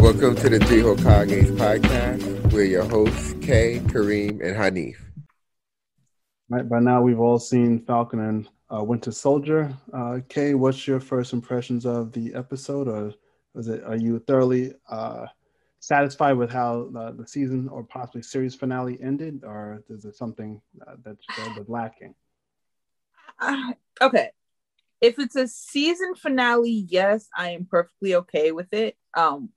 Welcome to the Three Hokages podcast. We're your hosts, Kay, Kareem, and Hanif. Right, by now we've all seen Falcon and uh, Winter Soldier. Uh, Kay, what's your first impressions of the episode, or was it? Are you thoroughly uh, satisfied with how the, the, season or possibly series finale ended, or is there something uh, that, that was lacking? Uh, okay, if it's a season finale, yes, I am perfectly okay with it. Um,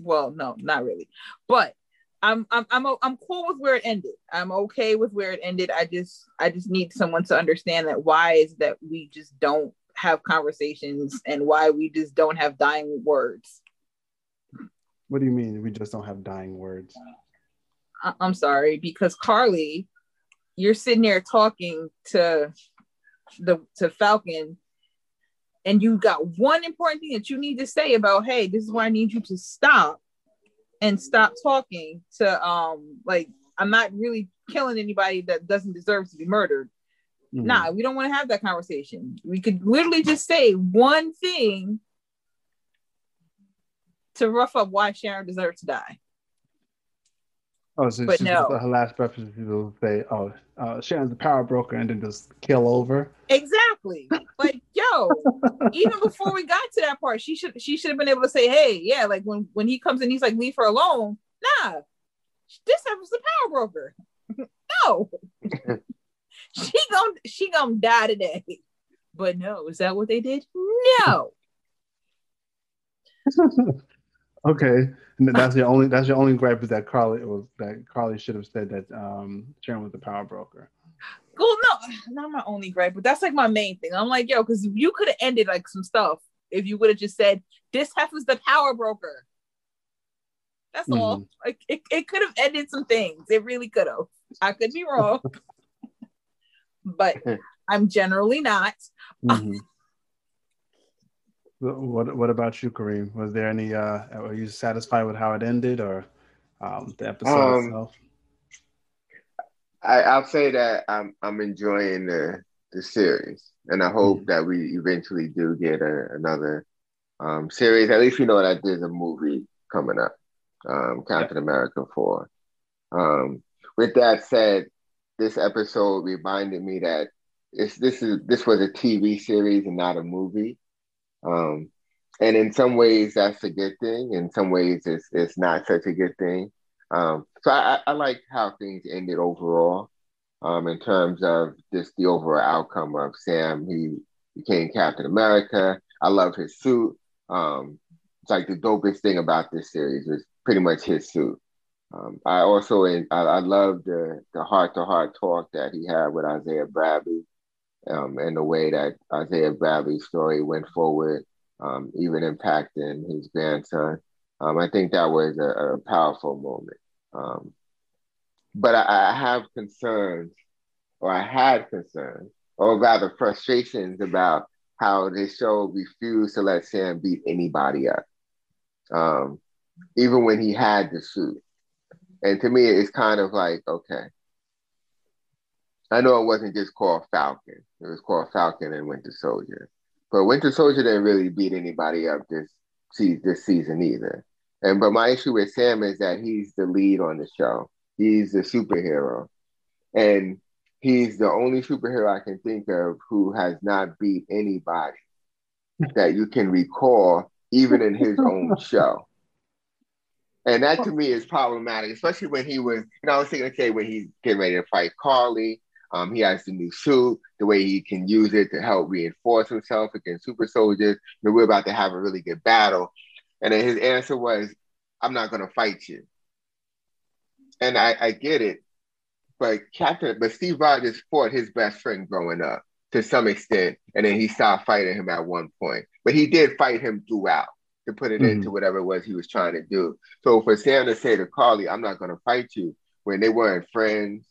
well, no, not really, but I'm I'm I'm I'm cool with where it ended. I'm okay with where it ended. I just I just need someone to understand that why is that we just don't have conversations and why we just don't have dying words. What do you mean we just don't have dying words? I- I'm sorry because Karli, you're sitting there talking to the to Falcon and you got one important thing that you need to say about hey this is why i need you to stop and stop talking to um like i'm not really killing anybody that doesn't deserve to be murdered. Mm-hmm. nah we don't want to have that conversation. We could literally just say one thing to rough up why sharon deserves to die Oh, so but no. her last preference people say, "Oh, uh, Sharon's the power broker," and then just kill over. Exactly. Like, yo, even before we got to that part, she should she should have been able to say, "Hey, yeah, like when when he comes in, he's like, leave her alone." Nah, this was the power broker. no, she gonna she gonna die today. But no, is that what they did? No. okay that's your only that's your only gripe is that Karli was that Karli should have said that um Sharon was the power broker. Well, no, not my only gripe, but that's like my main thing. I'm like, yo, because you could have ended like some stuff if you would have just said this heifer's the power broker. That's mm all. Like it, it could have ended some things. It really could have. I could be wrong, but I'm generally not. Mm-hmm. What What about you, Kareem? Was there any? Uh, were you satisfied with how it ended, or um, the episode um, itself? I, I'll say that I'm I'm enjoying the the series, and I hope mm-hmm. that we eventually do get a, another um, series. At least we know that there's a movie coming up, um, Captain yeah. America four. Um, with that said, this episode reminded me that this this is this was a TV series and not a movie. Um, and in some ways, that's a good thing. In some ways, it's it's not such a good thing. Um, so I, I like how things ended overall. Um, in terms of just the overall outcome of Sam, he became Captain America. I love his suit. Um, it's like the dopest thing about this series is pretty much his suit. Um, I also I, I love the the heart to heart talk that he had with Isaiah Bradley um, and the way that Isaiah Bradley's story went forward, um, even impacting his grandson. Um, I think that was a, a powerful moment. Um, but I, I, have concerns, or I had concerns, or rather frustrations about how this show refused to let Sam beat anybody up, um, even when he had the suit. And to me, it's kind of like, okay, I know it wasn't just called Falcon. It was called Falcon and Winter Soldier. But Winter Soldier didn't really beat anybody up this this season either. And but my issue with Sam is that he's the lead on the show. He's the superhero. And he's the only superhero I can think of who has not beat anybody that you can recall, even in his own show. And that to me is problematic, especially when he was, you know, I was thinking, okay, when he's getting ready to fight Karli, um, he has the new suit, the way he can use it to help reinforce himself against super soldiers. You know, we're about to have a really good battle. And then his answer was, I'm not going to fight you. And I, I get it. But Captain, but Steve Rogers fought his best friend growing up to some extent. And then he stopped fighting him at one point. But he did fight him throughout to put it mm-hmm. into whatever it was he was trying to do. So for Sam to say to Karli, I'm not going to fight you when they weren't friends,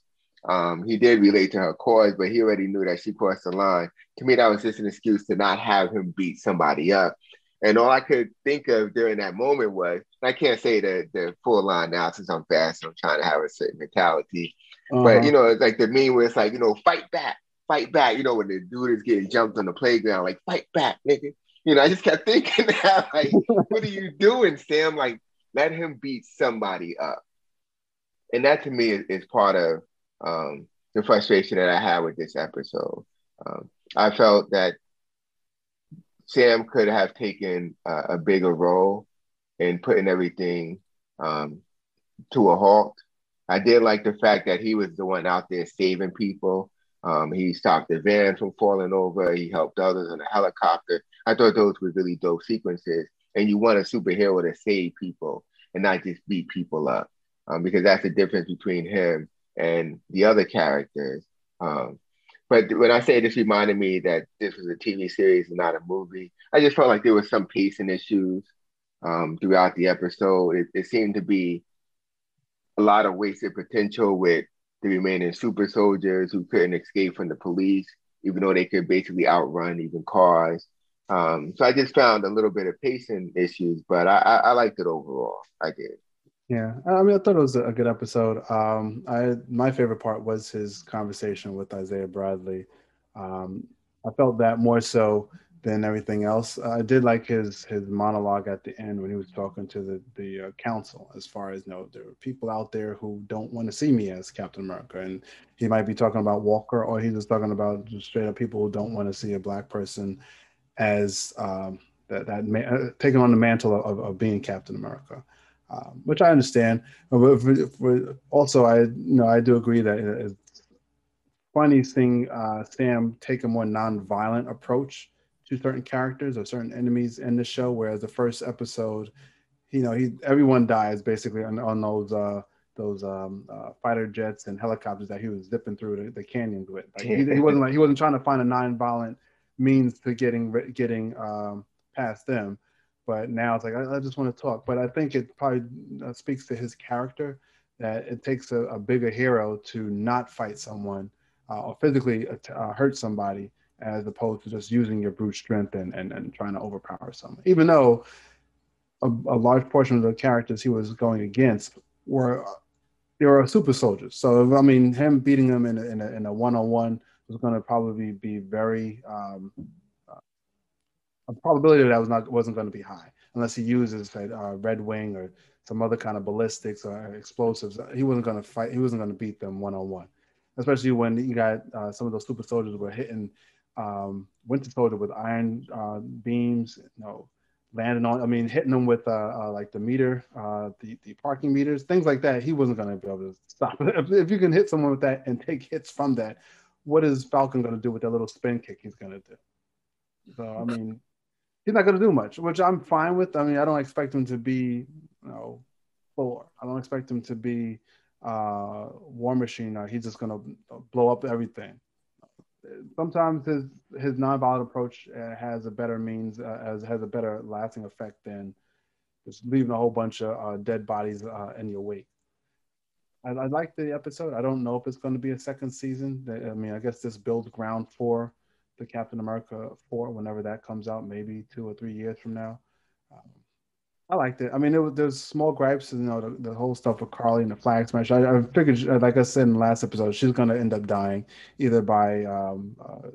um, he did relate to her cause, but he already knew that she crossed the line. To me, that was just an excuse to not have him beat somebody up. And all I could think of during that moment was, I can't say the, the full line now since I'm fast and I'm trying to have a certain mentality. Uh-huh. But, you know, it's like the meme where it's like, you know, fight back, fight back. You know, when the dude is getting jumped on the playground, like, fight back, nigga. You know, I just kept thinking that, like, what are you doing, Sam? Like, let him beat somebody up. And that to me is, is part of um, the frustration that I had with this episode. Um, I felt that Sam could have taken a, bigger role in putting everything um, to a halt. I did like the fact that he was the one out there saving people. Um, he stopped the van from falling over. He helped others in a helicopter. I thought those were really dope sequences. And you want a superhero to save people and not just beat people up, um, because that's the difference between him and the other characters. Um, but when I say this reminded me that this was a TV series and not a movie, I just felt like there was some pacing issues um, throughout the episode. It, it seemed to be a lot of wasted potential with the remaining super soldiers who couldn't escape from the police, even though they could basically outrun even cars. Um, so I just found a little bit of pacing issues, but I, I, I liked it overall. I did. Yeah, I mean, I thought it was a good episode. Um, I my favorite part was his conversation with Isaiah Bradley. Um, I felt that more so than everything else. I did like his his monologue at the end when he was talking to the the uh, council, as far as you know, there are people out there who don't want to see me as Captain America, and he might be talking about Walker, or he's just talking about just straight up people who don't want to see a black person as um, that that uh, taking on the mantle of, of being Captain America. Um, which I understand. But also, I you know I do agree that it's funny seeing uh, Sam take a more non-violent approach to certain characters or certain enemies in the show. Whereas the first episode, you know, he everyone dies basically on, on those uh, those um, uh, fighter jets and helicopters that he was zipping through the, the canyons with. Like he, he, wasn't like he wasn't trying to find a non-violent means to getting getting um, past them. But now it's like I, I, just want to talk. But I think it probably uh, speaks to his character that it takes a, a bigger hero to not fight someone uh, or physically uh, hurt somebody as opposed to just using your brute strength and, and, and trying to overpower someone. Even though a, a large portion of the characters he was going against were they were super soldiers. So I mean, him beating them in a, in a, in a one-on-one was going to probably be very um, probability that was not wasn't going to be high unless he uses a uh, Redwing or some other kind of ballistics or explosives. He wasn't going to fight. He wasn't going to beat them one-on-one, especially when you got uh, some of those super soldiers were hitting um, Winter Soldier with iron uh, beams, you know, landing on, I mean, hitting them with uh, uh, like the meter, uh, the, the parking meters, things like that. He wasn't going to be able to stop. If, if, you can hit someone with that and take hits from that, what is Falcon going to do with that little spin kick he's going to do? So, I mean, he's not going to do much, which I'm fine with. I mean, I don't expect him to be, you know, Thor. I don't expect him to be uh, War Machine. He's just going to blow up everything sometimes his his nonviolent approach uh, has a better means uh, as has a better lasting effect than just leaving a whole bunch of uh, dead bodies uh, in your wake. I, I like the episode. I don't know if it's going to be a second season. I mean, I guess this builds ground for the Captain America four whenever that comes out, maybe two or three years from now. Um, I liked it. I mean, it was, there's small gripes, you know, the, the whole stuff with Karli and the flag smash. I, I figured, like I said in the last episode, she's going to end up dying either by um, uh,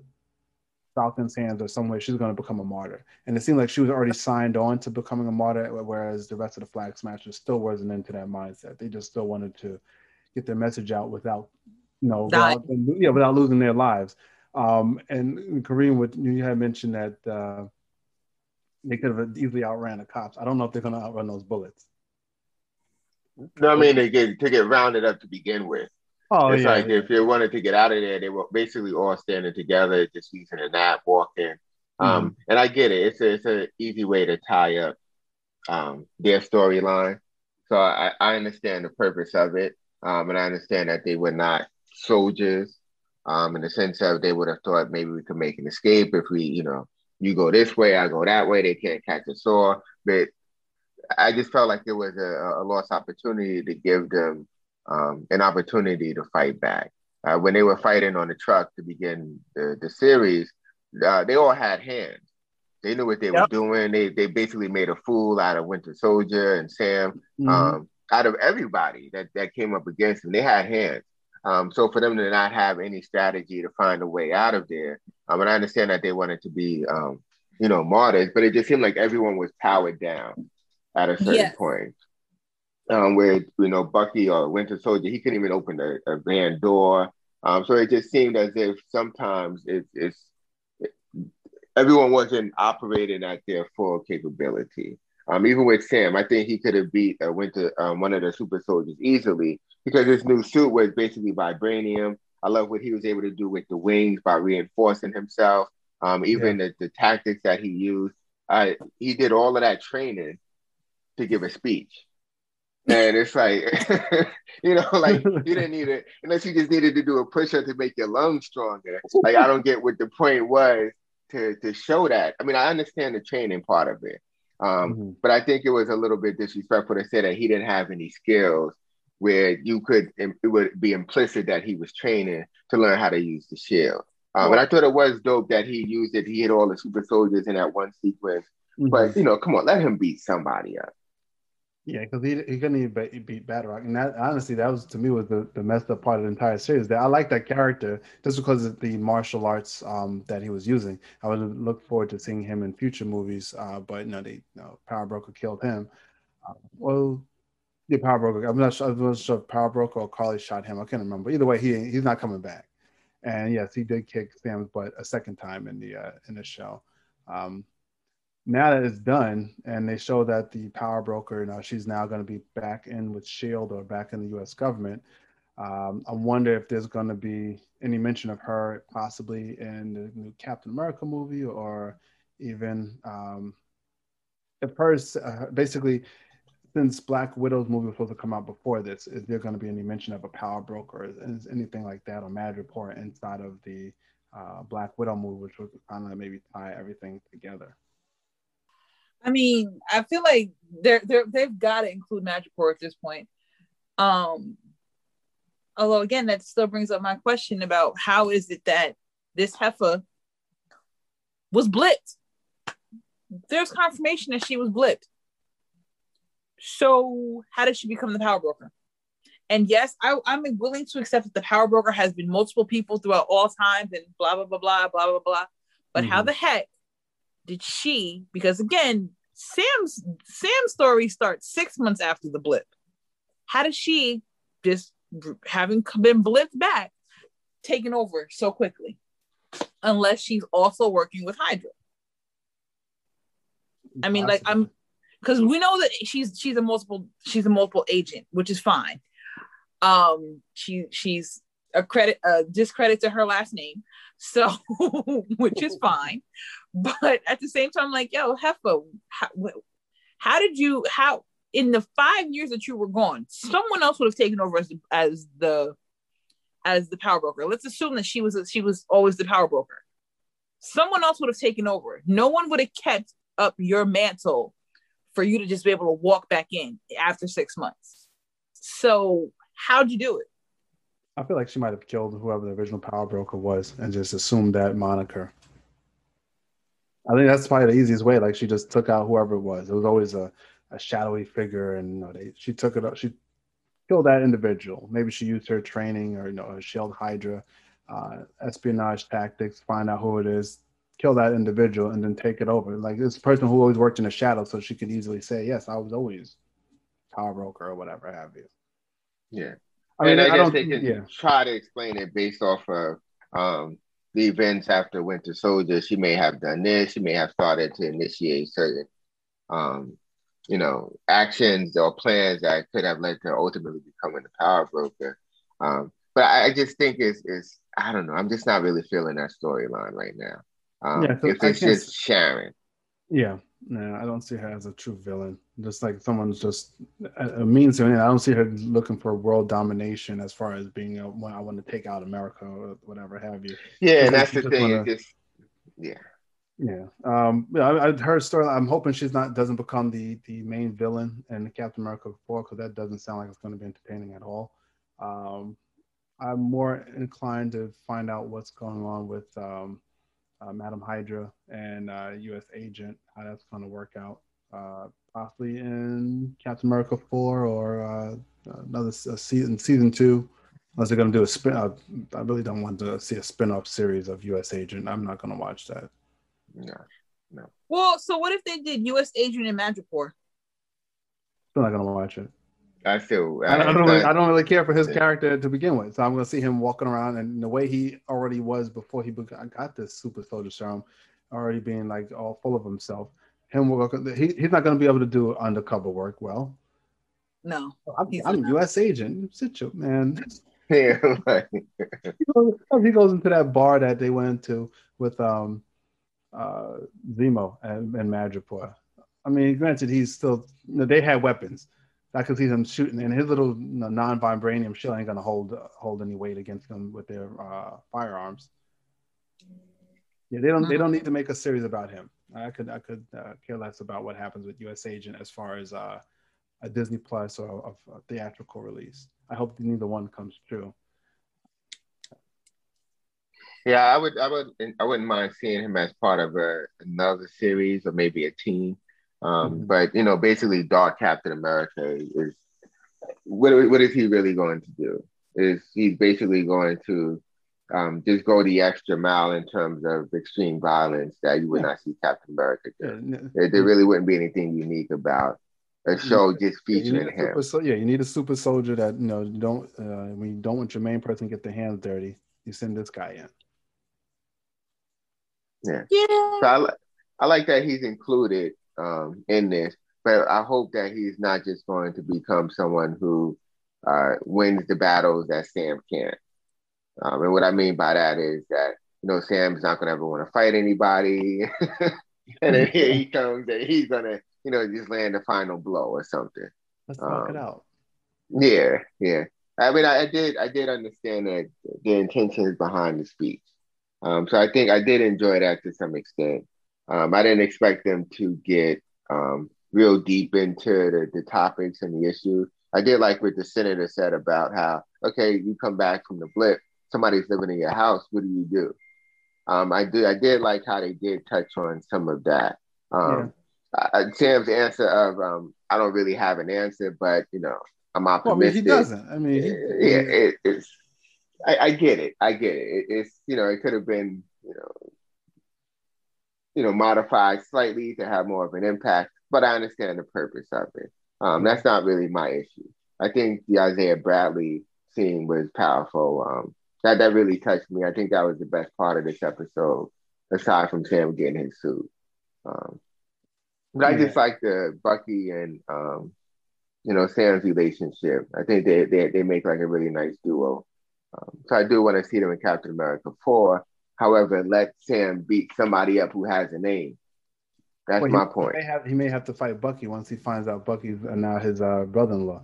Falcon's hands or some way. She's going to become a martyr. And it seemed like she was already signed on to becoming a martyr, whereas the rest of the flag smashers still wasn't into that mindset. They just still wanted to get their message out without, you know, without, yeah, without losing their lives. Um, and Kareem, what you had mentioned that. Uh, they could have easily outran the cops. I don't know if they're going to outrun those bullets. No, I mean they get to get rounded up to begin with. Oh, it's yeah, like yeah. if they wanted to get out of there, they were basically all standing together, just using a nap, walking. Um, Mm-hmm. and I get it. It's a, it's an easy way to tie up um, their storyline. So I, I understand the purpose of it, um, and I understand that they were not soldiers. Um, in the sense of they would have thought maybe we could make an escape if we, you know, you go this way, I go that way. They can't catch us all. But I just felt like there was a, a lost opportunity to give them um, an opportunity to fight back. Uh, when they were fighting on the truck to begin the, the series, uh, they all had hands. They knew what they Yep. were doing. They they basically made a fool out of Winter Soldier and Sam, Mhm. um, out of everybody that, that came up against them. They had hands. Um, so for them to not have any strategy to find a way out of there, um, and I understand that they wanted to be, um, you know, martyrs, but it just seemed like everyone was powered down at a certain Yes. point. um, where you know Bucky or Winter Soldier, he couldn't even open a, a van door. Um, so it just seemed as if sometimes it's, it's it, everyone wasn't operating at their full capability. Um, even with Sam, I think he could have beat uh, Winter um, one of the super soldiers easily because his new suit was basically vibranium. I love what he was able to do with the wings by reinforcing himself. Um, even yeah. the, the tactics that he used, uh, he did all of that training to give a speech. And it's like, you know, like you didn't need it unless you just needed to do a push up to make your lungs stronger. Like, I don't get what the point was to, to show that. I mean, I understand the training part of it. Um, mm-hmm. But I think it was a little bit disrespectful to say that he didn't have any skills where you could, it would be implicit that he was training to learn how to use the shield. Um, and I thought it was dope that he used it. He hit all the super soldiers in that one sequence. Mm-hmm. But, you know, come on, let him beat somebody up. Yeah, because he, he couldn't even beat, beat Batroc, and that honestly, that was to me was the, the messed up part of the entire series. That I like that character just because of the martial arts um, that he was using. I would look forward to seeing him in future movies, uh, but no, they you know, Power Broker killed him. Uh, well, the Power Broker. I'm not sure. I'm not sure if Power Broker or Karli shot him. I can't remember. Either way, he he's not coming back. And yes, he did kick Sam's butt a second time in the uh, in the show. Um, now that it's done and they show that the power broker you know she's now going to be back in with shield or back in the us government um, i wonder if there's going to be any mention of her possibly in the new captain america movie or even um, if hers uh, basically since black widow's movie was supposed to come out before this is there going to be any mention of a power broker or anything like that or Mad Madripoor inside of the uh, black widow movie which would kind of maybe tie everything together I mean, I feel like they're they're they've got to include Madripoor at this point. Um, although again, that still brings up my question about how is it that this heifer was blipped? There's confirmation that she was blipped. So how did she become the power broker? And yes, I, I'm willing to accept that the power broker has been multiple people throughout all times and blah blah blah blah blah blah blah. But mm-hmm. how the heck did she because again sam's sam's story starts six months after the blip. How does she just having been blipped back taken over so quickly? Unless she's also working with hydra. I mean like i'm because we know that she's she's a multiple she's a multiple agent which is fine. Um she she's a credit a discredit to her last name so which is fine but at the same time like yo heffa how, how did you how in the five years that you were gone someone else would have taken over as, as the as the power broker. Let's assume that she was she was always the power broker. Someone else would have taken over. No one would have kept up your mantle for you to just be able to walk back in after six months. So how'd you do it? I feel like she might have killed whoever the original power broker was and just assumed that moniker. I think that's probably the easiest way. Like she just took out whoever it was. It was always a, a shadowy figure, and you know, they, she took it up. She killed that individual. Maybe she used her training or you know, a shield Hydra, uh, espionage tactics, find out who it is, kill that individual, and then take it over. Like this person who always worked in the shadow, so she could easily say, "Yes, I was always power broker or whatever have you." Yeah. I mean, and I, I guess they can yeah. try to explain it based off of um, the events after Winter Soldier. She may have done this. She may have started to initiate certain, um, you know, actions or plans that could have led to ultimately becoming the power broker. Um, but I, I, just think it's, it's, I don't know. I'm just not really feeling that storyline right now. Um, yeah, if it's just Sharon. Yeah, no, I don't see her as a true villain. Just like someone's just a, means to an end. I don't see her looking for world domination as far as being a, when I want to take out America or whatever have you. Yeah, and that's the thing. Wanna, just yeah. Yeah. Um, yeah, I, I her story. I'm hoping she's not doesn't become the the main villain in Captain America 4 because that doesn't sound like it's going to be entertaining at all. Um, I'm more inclined to find out what's going on with um, uh, Madam Hydra and uh, U.S. Agent, how that's going to work out. Uh, possibly in Captain America four or uh, another season, season two. Unless they're going to do a spin, uh, I really don't want to see a spin-off series of U.S. Agent. I'm not going to watch that. No, no. Well, so what if they did U.S. Agent and Madripoor? Still not going to watch it. I feel I, I don't. Really, I don't really care for his yeah. character to begin with, so I'm going to see him walking around and the way he already was before he got this super soldier serum, already being like all full of himself. Him, he, he's not going to be able to do undercover work well. No, I'm, I'm U.S. agent. Sit your man. Yeah, right. he, goes, he goes into that bar that they went into with um uh Zemo and, and Madripoor. I mean, granted, he's still you know, they had weapons. I could see them shooting, and his little you know, non-vibranium shell ain't gonna hold uh, hold any weight against them with their uh, firearms. Yeah, they don't they don't need to make a series about him. I could I could uh, care less about what happens with U.S. Agent as far as uh, a Disney Plus or a, a theatrical release. I hope neither one comes true. Yeah, I would, I would, I wouldn't mind seeing him as part of a, another series or maybe a team. Um, mm-hmm. But you know, basically, Dark Captain America is what? What is he really going to do? Is he's basically going to um, just go the extra mile in terms of extreme violence that you would yeah. not see Captain America do. Yeah. There, there, really wouldn't be anything unique about a show just featuring yeah, him. Super, yeah, you need a super soldier that you know don't uh, when you don't want your main person to get their hands dirty, you send this guy in. Yeah. Yeah. So I, I like that he's included um, in this, but I hope that he's not just going to become someone who uh, wins the battles that Sam can't. Um, and what I mean by that is that you know Sam's not gonna ever want to fight anybody, and then here he comes and he's gonna you know just land the final blow or something. Let's um, it out. Yeah, yeah. I mean, I, I, did I did understand that the intentions behind the speech. Um, so I think I did enjoy that to some extent. Um, I didn't expect them to get um, real deep into the, the topics and the issues. I did like what the senator said about how, okay, you come back from the blip, somebody's living in your house, what do you do? Um, I did I did like how they did touch on some of that. Um, yeah. uh, Sam's answer of um, I don't really have an answer, but you know I'm optimistic. Well, I mean, he doesn't. I mean, he, yeah, it, it's I, I, get it. I get it. it. It's you know it could have been you know you know modified slightly to have more of an impact, but I understand the purpose of it. Um, that's not really my issue. I think the Isaiah Bradley scene was powerful. Um, that that really touched me. I think that was the best part of this episode, aside from Sam getting his suit. Um, but yeah. I just like the Bucky and um, you know Sam's relationship. I think they they they make like a really nice duo. Um, so I do want to see them in Captain America four. However, let Sam beat somebody up who has a name. That's well, my he, point. He may, have, he may have to fight Bucky once he finds out Bucky's now his uh, brother-in-law.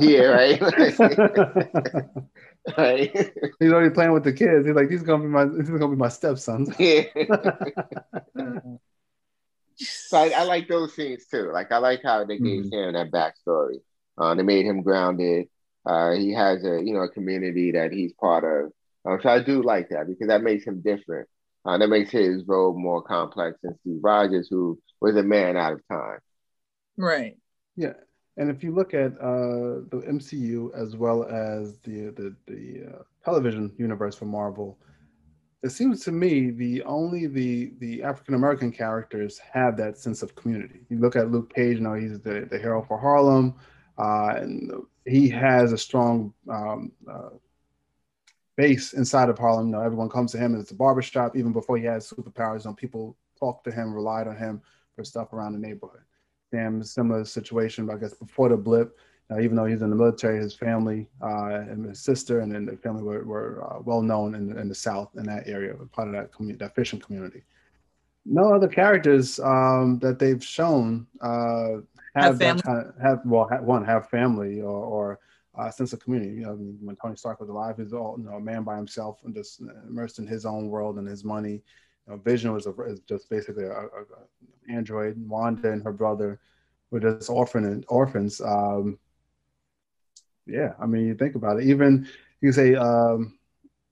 Yeah, right. right. He's already playing with the kids. He's like, these are gonna be my these are gonna be my stepsons. Yeah. so I, I, like those scenes too. Like I like how they gave mm-hmm. him that backstory. Uh, they made him grounded. Uh, he has a you know a community that he's part of. Um, so I do like that because that makes him different. Uh, that makes his role more complex than Steve Rogers, who was a man out of time. Right. Yeah, and if you look at uh, the MCU as well as the the, the uh, television universe for Marvel, it seems to me the only the the African American characters have that sense of community. You look at Luke Cage, know, he's the, the hero for Harlem, uh, and he has a strong um, uh, base inside of Harlem. You know, everyone comes to him and it's a barbershop. Even before he has superpowers, know, people talk to him, relied on him for stuff around the neighborhood. Sam, similar situation, I guess, before the blip. Uh, even though he's in the military, his family uh, and his sister and then the family were, were uh, well known in, in the South in that area, part of that community, that fishing community. No other characters um, that they've shown uh, have, have that kind of, have well have, one have family or, or uh, sense of community. You know, when Tony Stark was alive, he's all you know, a man by himself and just immersed in his own world and his money. Know, Vision was a, is just basically a, a, android. Wanda and her brother were just orphan orphans. Um, yeah, I mean, you think about it. Even you say um,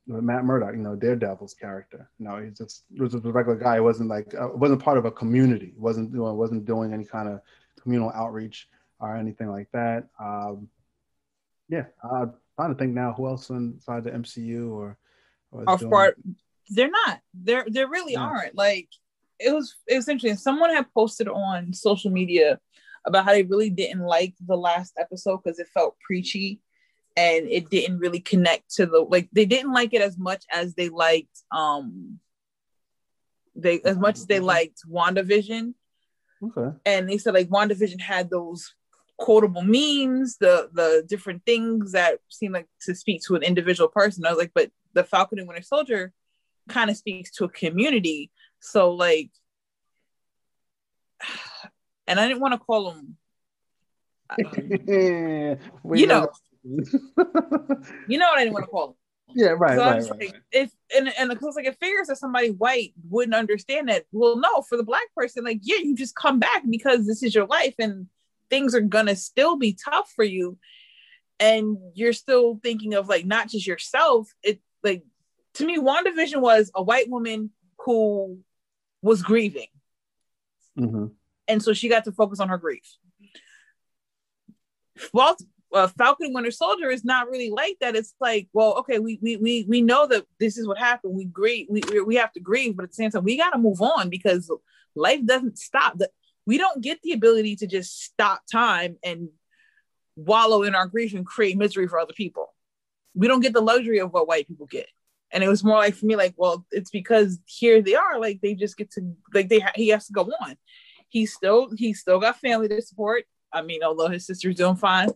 Matt Murdock, you know, Daredevil's character. You know, he's just was a regular guy. He wasn't like uh, wasn't part of a community. wasn't you know, wasn't doing any kind of communal outreach or anything like that. Um, yeah, I'm trying to think now who else inside the MCU or, or of part. They're not. There, there really yeah. aren't. Like it was, it was interesting. Someone had posted on social media about how they really didn't like the last episode because it felt preachy and it didn't really connect to the like they didn't like it as much as they liked um they as much as they liked WandaVision. Okay. And they said like WandaVision had those quotable memes, the the different things that seem like to speak to an individual person. I was like, but the Falcon and Winter Soldier kind of speaks to a community. So like and I didn't want to call them you know you know what I didn't want to call them. Yeah, right. So right, right, right, like, if and and because like it figures that somebody white wouldn't understand that. Well, no, for the black person, like yeah, you just come back because this is your life and things are gonna still be tough for you, and you're still thinking of like not just yourself. It like to me, WandaVision was a white woman who was grieving, Mhm. and so she got to focus on her grief. Walt, uh, Falcon Winter Soldier is not really like that. It's like, well, okay, we we we we know that this is what happened. We grieve, we we- we have to grieve, but at the same time, we got to move on because life doesn't stop. That we don't get the ability to just stop time and wallow in our grief and create misery for other people. We don't get the luxury of what white people get. And it was more like for me, like, well, it's because here they are, like they just get to, like they ha- he has to go on. He's still he's still got family to support. I mean, although his sister's doing fine.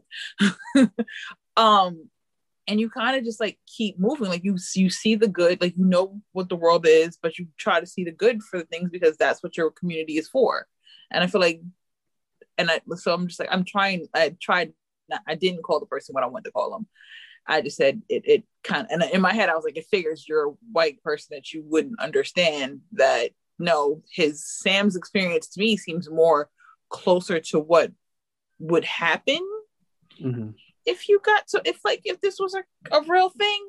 um, and you kind of just like keep moving. Like you you see the good, like you know what the world is, but you try to see the good for the things because that's what your community is for. And I feel like, and I so I'm just like I'm trying. I tried. I didn't call the person what I wanted to call them. I just said it. It kind of, and in my head, I was like, it figures you're a white person that you wouldn't understand that. No, his Sam's experience to me seems more closer to what would happen Mhm. if you got so if like if this was a, a real thing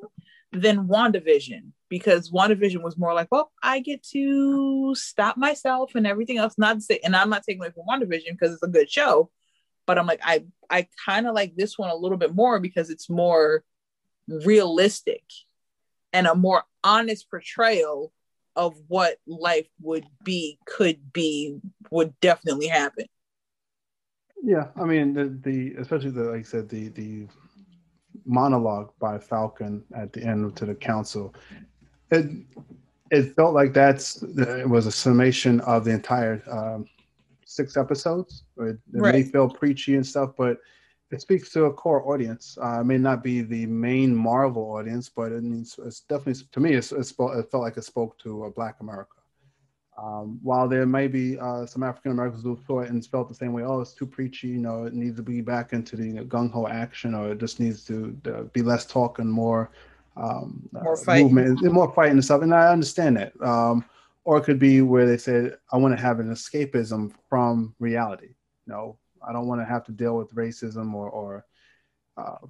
than WandaVision because WandaVision was more like, well, I get to stop myself and everything else. Not to say, and I'm not taking away from WandaVision because it's a good show, but I'm like, I I kind of like this one a little bit more because it's more realistic and a more honest portrayal of what life would be, could be, would definitely happen. Yeah, I mean the, the especially the like I said the the monologue by Falcon at the end to the council, it it felt like that's it was a summation of the entire um, six episodes. It, it may feel preachy and stuff, but it speaks to a core audience. Uh, it may not be the main Marvel audience, but it means it's definitely to me it's, it's, it felt like it spoke to a Black America. Um, while there may be uh, some African Americans who saw it and felt the same way, oh, it's too preachy, you know, it needs to be back into the gung ho action, or it just needs to uh, be less talk and more, um, More uh, fighting. movement, more fighting and stuff. And I understand that. Um, or it could be where they said, I want to have an escapism from reality. No, I don't want to have to deal with racism or, or uh,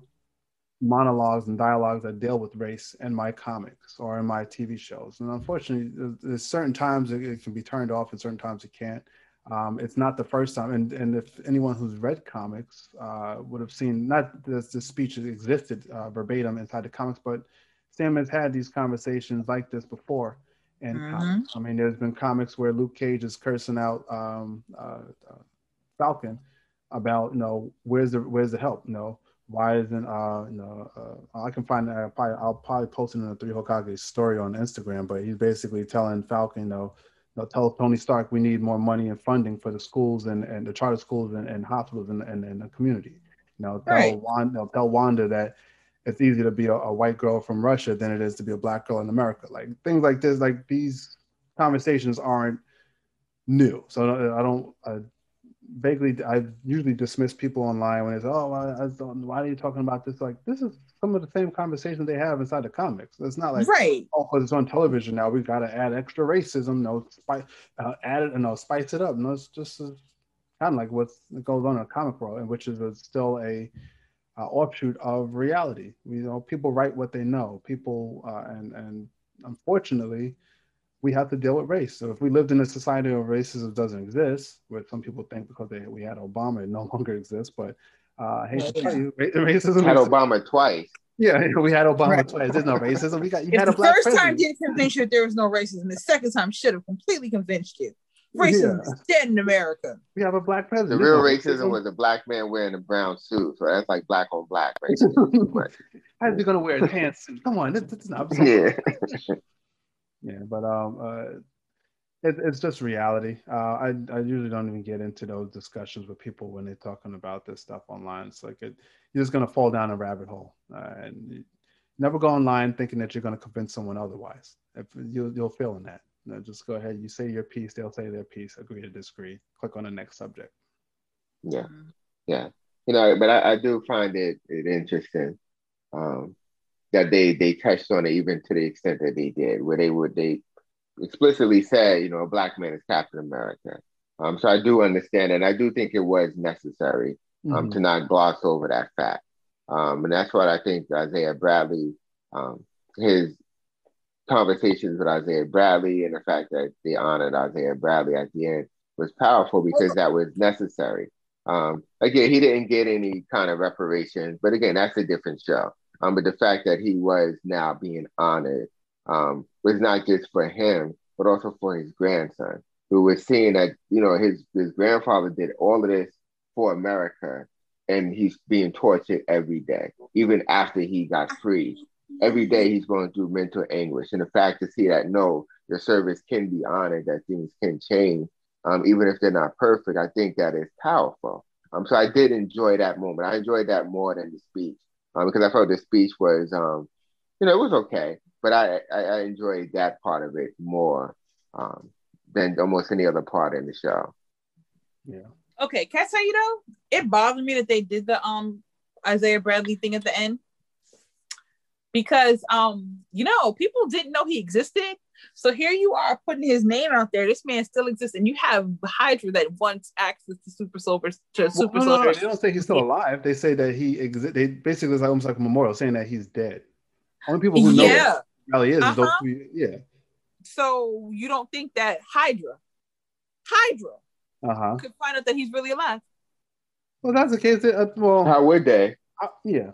monologues and dialogues that deal with race in my comics or in my TV shows. And unfortunately, there's, certain times it, can be turned off and certain times it can't. Um, it's not the first time. And, and if anyone who's read comics uh, would have seen, not this, this speech existed uh, verbatim inside the comics, but Sam has had these conversations like this before Mhm. comics. I mean, there's been comics where Luke Cage is cursing out um, uh, uh, Falcon about, you know, where's the where's the help? You know, why isn't uh you know uh, I can find uh, probably I'll probably post it in the Three Hokage story on Instagram, but he's basically telling Falcon, you know, you know, tell Tony Stark we need more money and funding for the schools and, and the charter schools and, and hospitals and, and, and the community. You know, tell Right. Wanda, you know, tell Wanda that it's easier to be a, a white girl from Russia than it is to be a black girl in America. Like things like this, like these conversations aren't new. So I don't. I, vaguely I usually dismiss people online when they say, "Oh, don't, why are you talking about this?" Like this is some of the same conversations they have inside the comics. It's not like right. oh, because it's on television now, We've got to add extra racism. No, spice, uh, add it, and no, spice it up. No, it's just uh, kind of like what goes on in a comic world, and which is a, still a uh, offshoot of reality. You know, people write what they know. People, uh, and and unfortunately, we have to deal with race. So if we lived in a society where racism doesn't exist, which some people think because they, we had Obama, it no longer exists. But uh, I hate to tell you, racism. Had Obama twice. yeah, we had Obama Right. twice. There's no racism. We got you If had the a black first time didn't convince you that there was no racism, the second time should have completely convinced you. Racism yeah. is dead in America. We have a black president. The real racism was a black man wearing a brown suit. So that's like black on black racism. How's he gonna wear a pantsuit? Come on, this, this is not. Yeah. yeah, but um, uh, it, it's just reality. Uh, I I usually don't even get into those discussions with people when they're talking about this stuff online. It's like it, you're just gonna fall down a rabbit hole, uh, and never go online thinking that you're gonna convince someone otherwise. If you'll you'll fail in that. You know, just go ahead. You say your piece, they'll say their piece. Agree to disagree. Click on the next subject. Yeah, yeah. You know, but I, I do find it, it interesting um, that they they touched on it even to the extent that they did, where they would they explicitly said, you know, a black man is Captain America. Um, so I do understand, and I do think it was necessary um, mm-hmm. to not gloss over that fact. Um, and that's what I think Isaiah Bradley, um, his conversations with Isaiah Bradley, and the fact that they honored Isaiah Bradley at the end was powerful because that was necessary. Um, again, he didn't get any kind of reparations, but again, that's a different show. Um, but the fact that he was now being honored um, was not just for him, but also for his grandson, who was seeing that, you know, his, his grandfather did all of this for America and he's being tortured every day, even after he got free. Every day he's going through mental anguish. And the fact to see that, no, your service can be honored, that things can change, um, even if they're not perfect, I think that is powerful. Um, so I did enjoy that moment. I enjoyed that more than the speech um, because I felt the speech was, um, you know, it was okay but I, I, I enjoyed that part of it more um, than almost any other part in the show. Yeah. Okay, can I tell you though? It bothered me that they did the um Isaiah Bradley thing at the end because um you know people didn't know he existed. So here you are putting his name out there. This man still exists, and you have Hydra that wants access to super soldiers. To well, super no, soldiers. No, they don't say he's still alive. They say that he exists. They basically it's almost like a memorial saying that he's dead. Only people who know yeah probably is. Uh-huh. Three, yeah. So you don't think that Hydra, Hydra, uh-huh. could find out that he's really alive? Well, that's the case. Uh, well, how would they? Uh, yeah.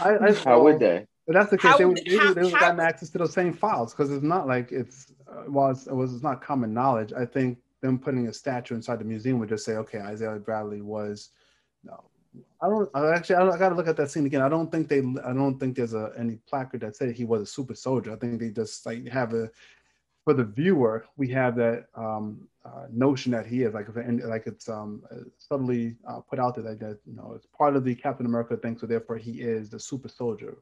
I, I, how would they? But that's the case. How, they would, they, how, they would have gotten access to those same files because it's not like it's uh, well, it's, it was it's not common knowledge. I think them putting a statue inside the museum would just say, okay, Isaiah Bradley was, no, I don't I actually. I, I got to look at that scene again. I don't think they. I don't think there's a any placard that said he was a super soldier. I think they just like have a for the viewer. We have that um, uh, notion that he is like if, like it's um, subtly uh, put out there that, that you know it's part of the Captain America thing. So therefore, he is the super soldier.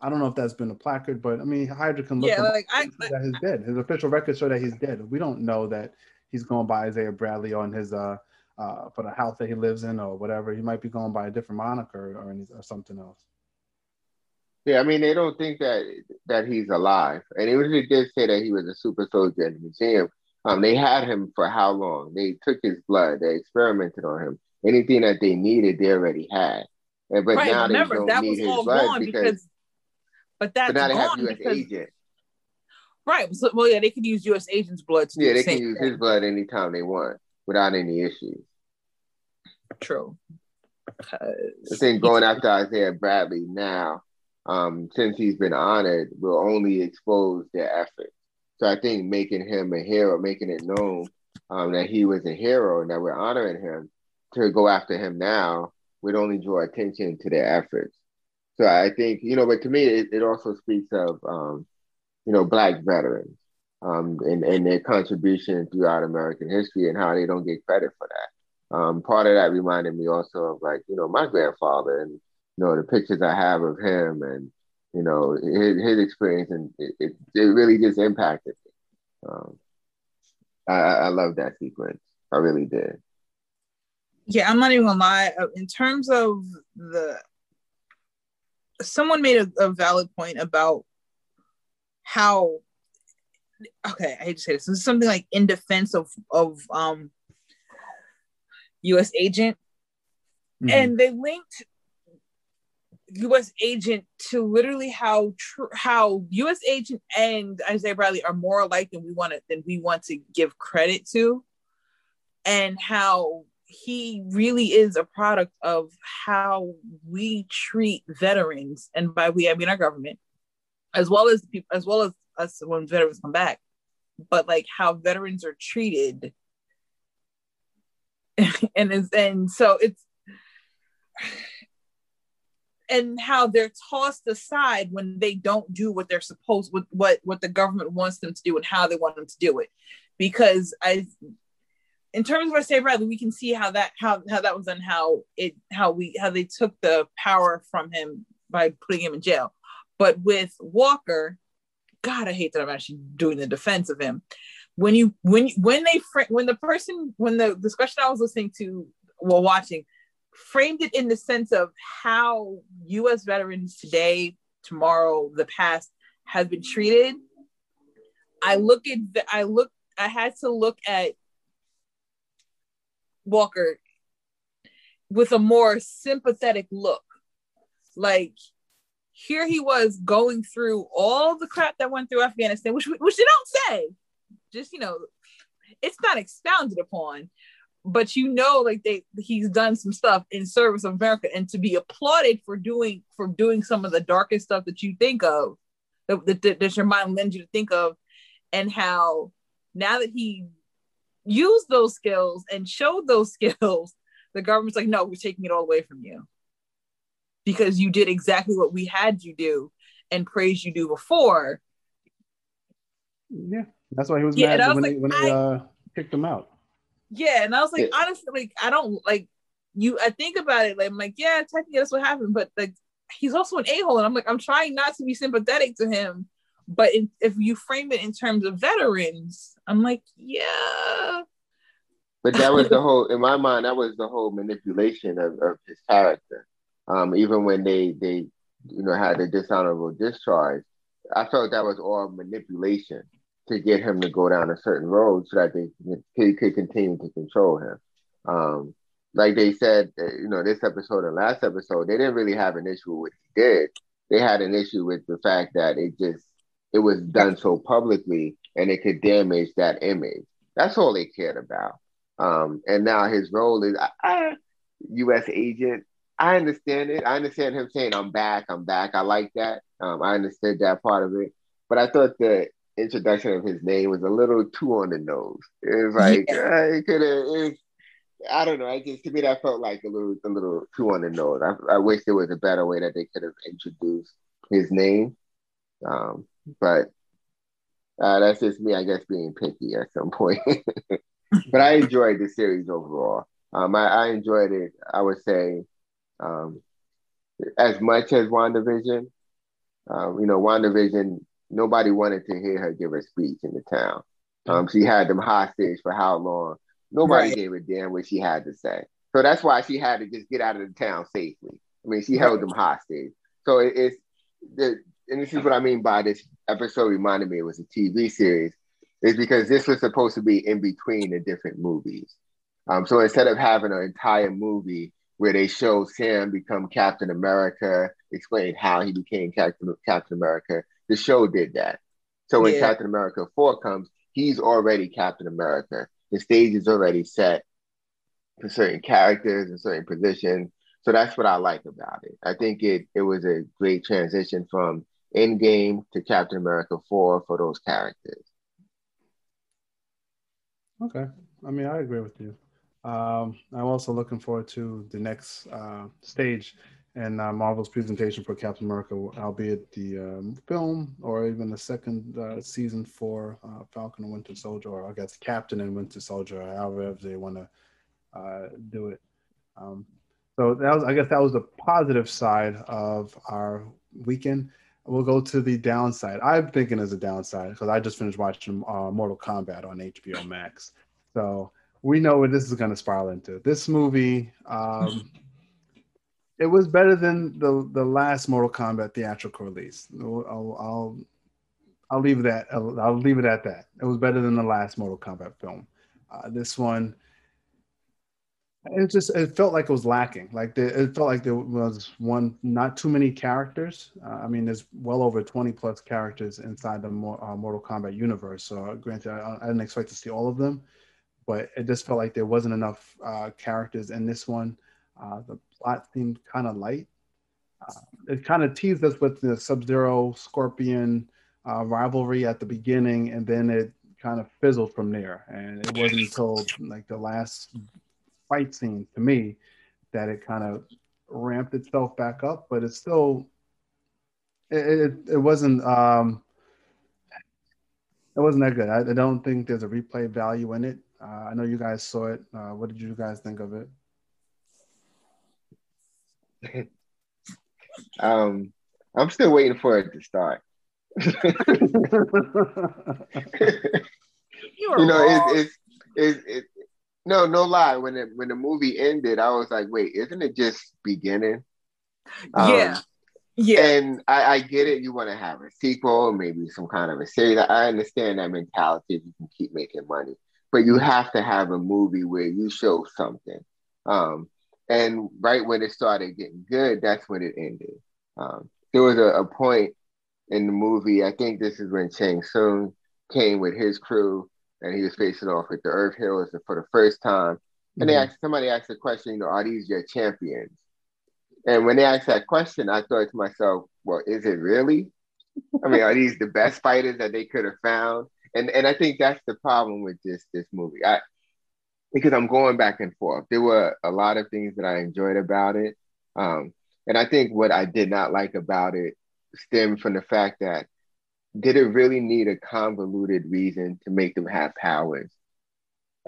I don't know if that's been a placard, but I mean, Hydra can look yeah, like I, that he's dead. His official records show that he's dead. We don't know that he's going by Isaiah Bradley on his uh uh, for the house that he lives in or whatever. He might be going by a different moniker or, any, or something else. Yeah, I mean, they don't think that that he's alive. And even if they did say that he was a super soldier in the museum, um, they had him for how long? They took his blood, they experimented on him. Anything that they needed, they already had. And, but right, now remember, they don't need his blood because, because, but that's but now they have U.S. Because, agent. Right. So, well, yeah, they can use U.S. agent's blood. yeah, they can use thing. his blood anytime they want without any issues. True. I think going after Isaiah Bradley now, um, since he's been honored, will only expose their efforts. So I think making him a hero, making it known um, that he was a hero and that we're honoring him, to go after him now would only draw attention to their efforts. So I think, you know, but to me, it, it also speaks of, um, you know, Black veterans um, and, and their contribution throughout American history and how they don't get credit for that um, part of that reminded me also of like you know my grandfather and you know the pictures I have of him and you know his, his experience and it, it, it, really just impacted me. Um, I, I love that sequence. I really did. Yeah, I'm not even gonna lie. Uh, in terms of the, someone made a, a valid point about how. Okay, I hate to say this. This is something like in defense of of um U.S. agent, mm-hmm. and they linked U.S. agent to literally how tr- how U.S. agent and Isaiah Bradley are more alike than we want to than we want to give credit to, and how he really is a product of how we treat veterans, and by we I mean our government, as well as people, as well as us when veterans come back, but like how veterans are treated. And it's, and so it's and how they're tossed aside when they don't do what they're supposed with what what the government wants them to do and how they want them to do it. Because i in terms of Isaiah Bradley, we can see how that how how that was and how it how we how they took the power from him by putting him in jail. But with Walker, God, I hate that I'm actually doing the defense of him. When you when when they when the person when the discussion I was listening to while watching framed it in the sense of how U.S. veterans today, tomorrow, the past has been treated. I look at the, I look I had to look at Walker with a more sympathetic look. Like here he was going through all the crap that went through Afghanistan, which which they don't say. Just you know, it's not expounded upon, but you know, like they he's done some stuff in service of America, and to be applauded for doing for doing some of the darkest stuff that you think of, that, that, that your mind lends you to think of, and how now that he used those skills and showed those skills, the government's like, no, we're taking it all away from you because you did exactly what we had you do and praised you do before. Yeah, that's why he was yeah, mad was when, like, they, when I, they uh, kicked him out. Yeah, and I was like, yeah. honestly, like I don't like you. I think about it, like I'm like, yeah, technically that's what happened, but like he's also an a hole, and I'm like, I'm trying not to be sympathetic to him, but in, if you frame it in terms of veterans, I'm like, yeah. But that was the whole, in my mind, that was the whole manipulation of, of his character. Um, even when they they you know had the dishonorable discharge, I felt that was all manipulation to get him to go down a certain road so that they could continue to control him. Um, like they said, uh, you know, this episode and last episode, they didn't really have an issue with what he did. They had an issue with the fact that it just it was done so publicly and it could damage that image. That's all they cared about. Um, and now his role is I, U.S. agent. I understand it. I understand him saying, "I'm back. I'm back." I like that. Um, I understood that part of it. But I thought the introduction of his name was a little too on the nose. It was like yeah. uh, it could have. I don't know. I just to me that felt like a little a little too on the nose. I, I wish there was a better way that they could have introduced his name. Um, but uh, that's just me, I guess, being picky at some point. but I enjoyed the series overall. Um, I, I, enjoyed it. I would say um, as much as WandaVision. Um, you know, WandaVision. Nobody wanted to hear her give a speech in the town. Um, she had them hostage for how long? Nobody right. gave a damn what she had to say. So that's why she had to just get out of the town safely. I mean, she held them hostage. So it, it's the and this is what I mean by this episode reminded me it was a TV series, is because this was supposed to be in between the different movies. Um, so instead of having an entire movie where they show Sam become Captain America, explain how he became Captain Captain America, the show did that. So when yeah. Captain America 4 comes, he's already Captain America. The stage is already set for certain characters and certain positions. So that's what I like about it. I think it it was a great transition from Endgame to Captain America 4 for those characters. Okay. I mean, I agree with you. Um, I'm also looking forward to the next uh, stage and uh, Marvel's presentation for Captain America, albeit the um, film or even the second uh, season for uh, Falcon and Winter Soldier, or I guess Captain and Winter Soldier, however they want to uh, do it. Um, so that was, I guess, that was the positive side of our weekend we'll go to the downside. I'm thinking as a downside because I just finished watching uh, Mortal Kombat on HBO Max. So we know what this is going to spiral into. This movie, um, it was better than the the last Mortal Kombat theatrical release. I'll I'll, I'll leave that. I'll, I'll, leave it at that. It was better than the last Mortal Kombat film. Uh, this one it just it felt like it was lacking. Like the, it felt like there was one not too many characters. Uh, i mean there's well over 20 plus characters inside the uh, mortal kombat universe. So granted I, I, didn't expect to see all of them but it just felt like there wasn't enough uh, characters in this one. Uh, the plot seemed kind of light. Uh, it kind of teased us with the sub-zero scorpion uh, rivalry at the beginning and then it kind of fizzled from there. And it wasn't until like the last fight scene to me that it kind of ramped itself back up, but it's still it it, it wasn't um it wasn't that good. I, I don't think there's a replay value in it. Uh, I know you guys saw it. Uh, what did you guys think of it? um, I'm still waiting for it to start. you, you know, it's, it's, it's, it's, no, no lie. When it, when the movie ended, I was like, wait, isn't it just beginning? Yeah. Um, yeah. And I, I get it. You want to have a sequel, maybe some kind of a series. I understand that mentality if you can keep making money, but you have to have a movie where you show something. Um, and right when it started getting good, that's when it ended. Um, there was a, a, point in the movie, I think this is when Shang Tsung came with his crew and he was facing off with the Earth Heroes for the first time. And mm-hmm. they asked somebody asked the question, you know, are these your champions? And when they asked that question, I thought to myself, well, is it really? I mean, are these the best fighters that they could have found? And and I think that's the problem with this this movie. I because I'm going back and forth. There were a lot of things that I enjoyed about it. Um, and I think what I did not like about it stemmed from the fact that did it really need a convoluted reason to make them have powers?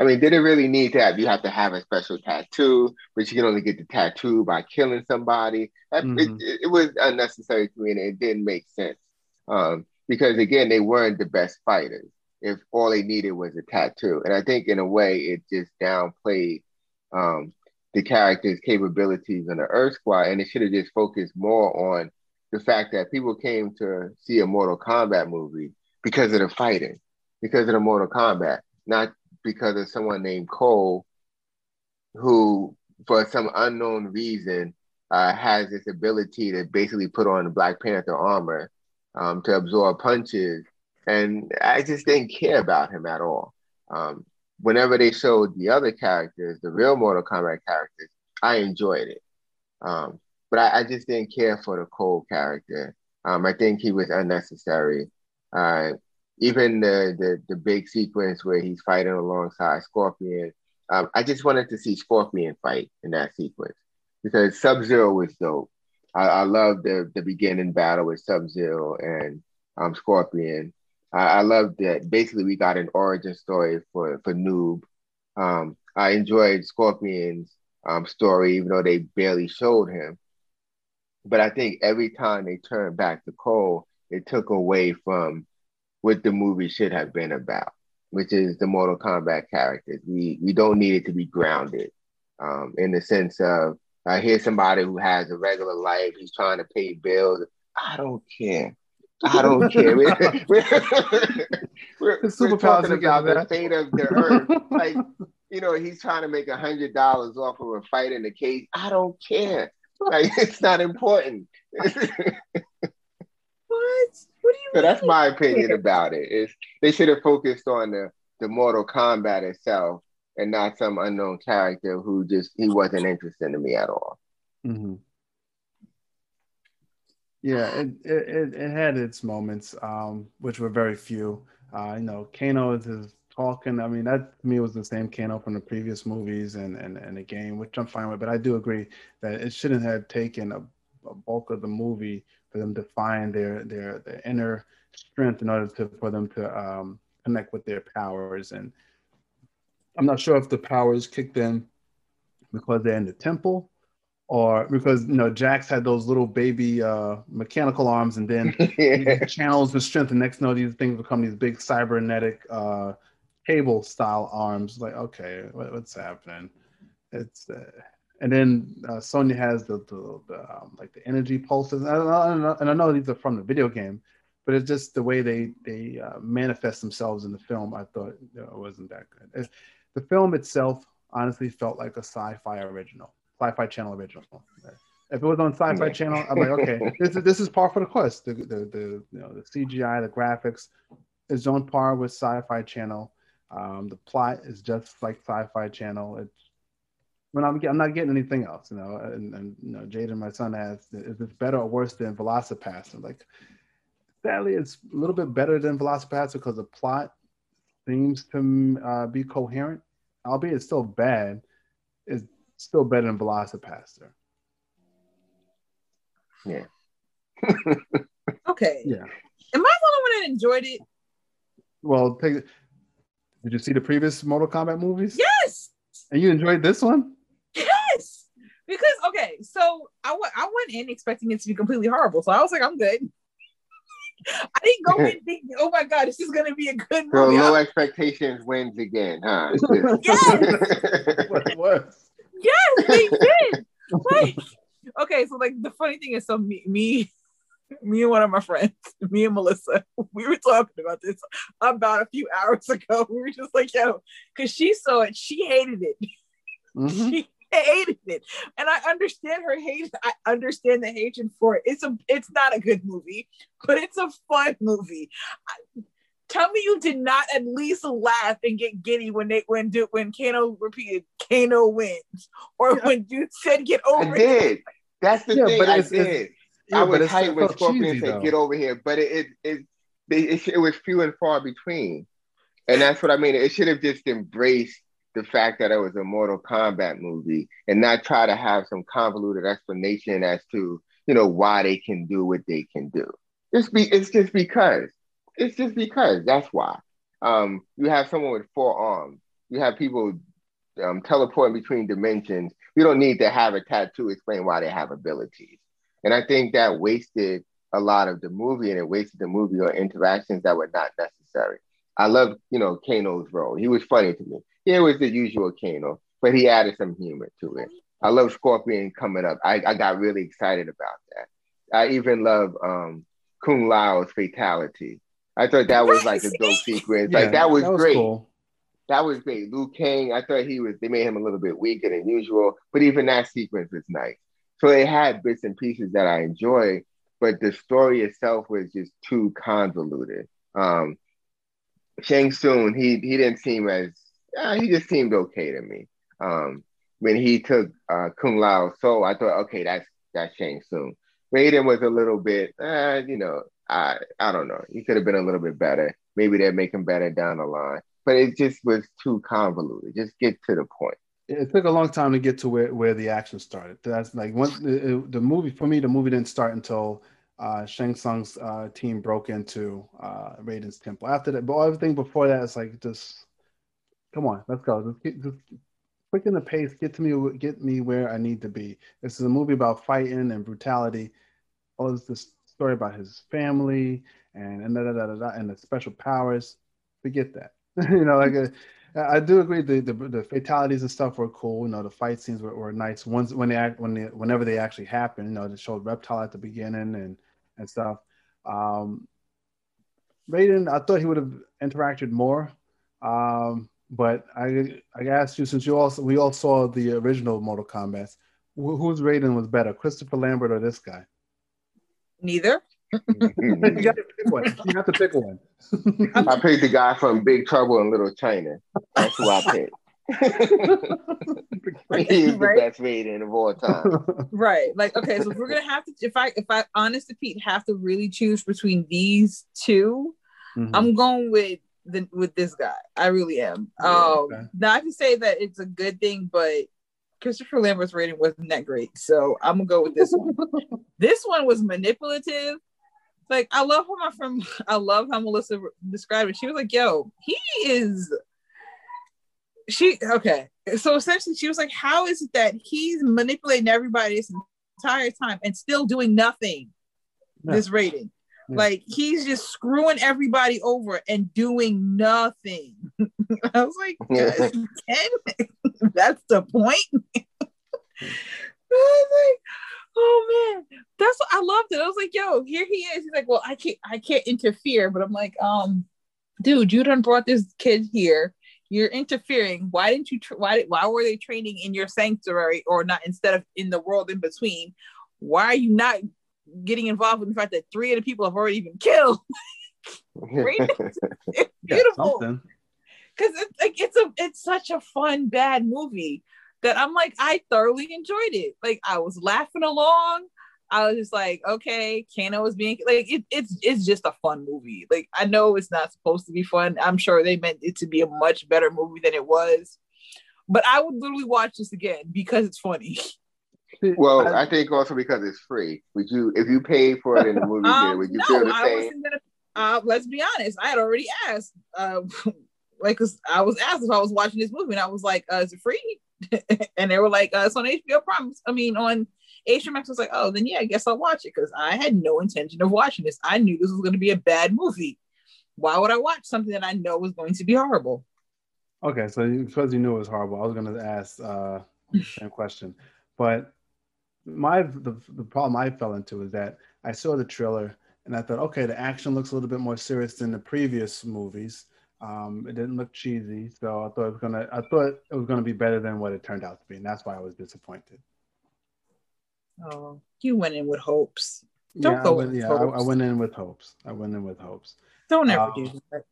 I mean, did it really need that? You have to have a special tattoo, but you can only get the tattoo by killing somebody. That, mm-hmm. it, it, was unnecessary to me, and it didn't make sense. Um, because again, they weren't the best fighters. If all they needed was a tattoo, and I think in a way, it just downplayed um, the character's capabilities in the Earth Squad, and it should have just focused more on the fact that people came to see a Mortal Kombat movie because of the fighting, because of the Mortal Kombat, not because of someone named Cole, who, for some unknown reason, uh, has this ability to basically put on Black Panther armor um, to absorb punches. And I just didn't care about him at all. Um, whenever they showed the other characters, the real Mortal Kombat characters, I enjoyed it. Um, but I, I, just didn't care for the Cole character. Um, I think he was unnecessary. Uh, even the, the the big sequence where he's fighting alongside Scorpion, um, I just wanted to see Scorpion fight in that sequence because Sub Zero was dope. I, I love the the beginning battle with Sub Zero and um, Scorpion. I, I love that. Basically, we got an origin story for for Noob. Um, I enjoyed Scorpion's um, story, even though they barely showed him. But I think every time they turned back to Cole, it took away from what the movie should have been about, which is the Mortal Kombat characters. We we don't need it to be grounded um, in the sense of I hear somebody who has a regular life, he's trying to pay bills. I don't care. I don't care. We're, we're, we're, we're talking about the fate of the earth. Like, you know, he's trying to make a hundred dollars off of a fight in the cage. I don't care. Like, it's not important. what? What do you? So that's my opinion about it. Is they should have focused on the the Mortal Kombat itself and not some unknown character who just he wasn't interested in me at all. Mm-hmm. Yeah, it, it it had its moments, um, which were very few. Uh, you know, Kano is talking. I mean, that to me was the same Kano from the previous movies and and, and the game, which I'm fine with. But I do agree that it shouldn't have taken a, a bulk of the movie for them to find their their their inner strength in order to for them to um, connect with their powers. And I'm not sure if the powers kicked in because they're in the temple or because you know Jax had those little baby uh, mechanical arms, and then yeah. channels the strength. And next, you know, these things become these big cybernetic uh, cable style arms. Like, okay, what, what's happening? It's uh, and then uh, Sonya has the, the, the um, like the energy pulses, and I, and I, know these are from the video game, but it's just the way they they uh, manifest themselves in the film. I thought you know, it wasn't that good. It, the film itself honestly felt like a sci-fi original, sci-fi channel original. If it was on Sci-Fi Channel, I'm like, okay, this is this is par for the course. The, the the you know the CGI, the graphics is on par with Sci-Fi Channel. Um, the plot is just like Sci-Fi Channel. It's when I'm I'm not getting anything else, you know. And, and you know, Jaden, my son, asked, "Is this better or worse than VelociPastor?" I'm like, sadly, it's a little bit better than VelociPastor because the plot seems to uh, be coherent, albeit it's still bad. It's still better than VelociPastor. Yeah. okay. Yeah. Am I the only one that enjoyed it? Well, take, did you see the previous Mortal Kombat movies? Yes. And you enjoyed this one? Yes. Because okay, so I went I went in expecting it to be completely horrible. So I was like, I'm good. I didn't go in thinking, oh my god, this is gonna be a good So movie. low expectations wins again, huh? Yes. What it was. yes, they did. Like, okay, so like the funny thing is, so me, me, me and one of my friends, me and Melissa, we were talking about this about a few hours ago. We were just like, yo, because she saw it, she hated it. Mhm. She hated it, and I understand her hate. I understand the hatred for it. It's a, it's not a good movie, but it's a fun movie. I, tell me you did not at least laugh and get giddy when they when do when Kano repeated Kano wins, or Yeah. when you said get over I it. did. That's the Yeah, thing. but I it's- it's- did. Yeah, I was it's hyped when Scorpion said though. "Get over here," but it it it, they, it, it was few and far between, and that's what I mean. It should have just embraced the fact that it was a Mortal Kombat movie and not try to have some convoluted explanation as to you know why they can do what they can do. It's be it's just because it's just because that's why. Um, you have someone with four arms. You have people um, teleporting between dimensions. You don't need to have a tattoo explain why they have abilities. And I think that wasted a lot of the movie and it wasted the movie on interactions that were not necessary. I love, you know, Kano's role. He was funny to me. Yeah, it was the usual Kano, but he added some humor to it. I love Scorpion coming up. I, I got really excited about that. I even love um, Kung Lao's fatality. I thought that was like a dope sequence. like that was, great. cool. That was great. Liu Kang, I thought he was, they made him a little bit weaker than usual, but even that sequence was nice. So it had bits and pieces that I enjoyed, but the story itself was just too convoluted. Um, Shang he he didn't seem as, uh, he just seemed okay to me. Um, when he took uh, Kung Lao's soul, I thought, okay, that's that's Shang Tsung. Raiden was a little bit, uh, you know, I I don't know. He could have been a little bit better. Maybe they'll make him better down the line. But it just was too convoluted. Just get to the point. It took a long time to get to where, where the action started. That's like once the, movie for me, the movie didn't start until uh, Shang Tsung's uh, team broke into uh, Raiden's temple. After that, but everything before that is like just come on, let's go. Just, just quicken the pace. Get to me, get me where I need to be. This is a movie about fighting and brutality. Oh, it's this story about his family and and da, da, da, da, da, and the special powers. Forget that. you know, like. Uh, I do agree. The, the the fatalities and stuff were cool. You know, the fight scenes were, were nice. Once when they act when they whenever they actually happened, you know, they showed Reptile at the beginning and and stuff. Um, Raiden, I thought he would have interacted more. Um, but I I asked you since you also we all saw the original Mortal Kombat. Who, whose Raiden was better, Christopher Lambert or this guy? Neither. You, got to pick one. you have to pick one. I picked the guy from Big Trouble in Little China. That's who I picked. He's the Right. best Raiden of all time. Right. Like, okay, so if we're gonna have to if I if I honest to Pete have to really choose between these 2 Mhm. I'm going with the with this guy. I really am. Yeah, um okay. not to say that it's a good thing, but Christopher Lambert's Raiden wasn't that great. So I'm gonna go with this one. this one was manipulative. Like I love how my friend I love how Melissa described it. She was like, yo, he is she okay. So essentially she was like, How is it that he's manipulating everybody this entire time and still doing nothing? Yeah. This Raiden. Yeah. Like he's just screwing everybody over and doing nothing. I was like, that's the point. I was like, oh man, that's what I loved it. I was like, yo, here he is. He's like, well, I can't, I can't interfere, but I'm like, um, dude, you done brought this kid here. You're interfering. Why didn't you? Tra- why? Why were they training in your sanctuary or not instead of in the world in between? Why are you not getting involved with the fact that three of the people have already been killed? It's beautiful because it's like it's a it's such a fun bad movie that I'm like I thoroughly enjoyed it. Like I was laughing along. I was just like, okay, Kano was being like it, it's it's just a fun movie. Like I know it's not supposed to be fun. I'm sure they meant it to be a much better movie than it was. but I would literally watch this again because it's funny. Well, I, I think also because it's free. Would you, if you paid for it in the movie um, theater, would you no, feel the I same? Gonna, uh, let's be honest. I had already asked, uh, like, cause I was asked if I was watching this movie, and I was like, uh, "Is it free?" and they were like, uh, "It's on HBO Prime." I mean, on HBO Max. I was like, "Oh, then yeah, I guess I'll watch it," because I had no intention of watching this. I knew this was going to be a bad movie. Why would I watch something that I know was going to be horrible? Okay, so because you knew it was horrible, I was going to ask uh, the same question, but my the, the problem I fell into is that I saw the trailer and I thought, okay, the action looks a little bit more serious than the previous movies. Um, it didn't look cheesy, so I thought it was gonna. I thought it was gonna be better than what it turned out to be, and that's why I was disappointed. Oh, you went in with hopes. Don't yeah, go I went, yeah, I, I, went in with hopes. I went in with hopes. Don't ever um, do that.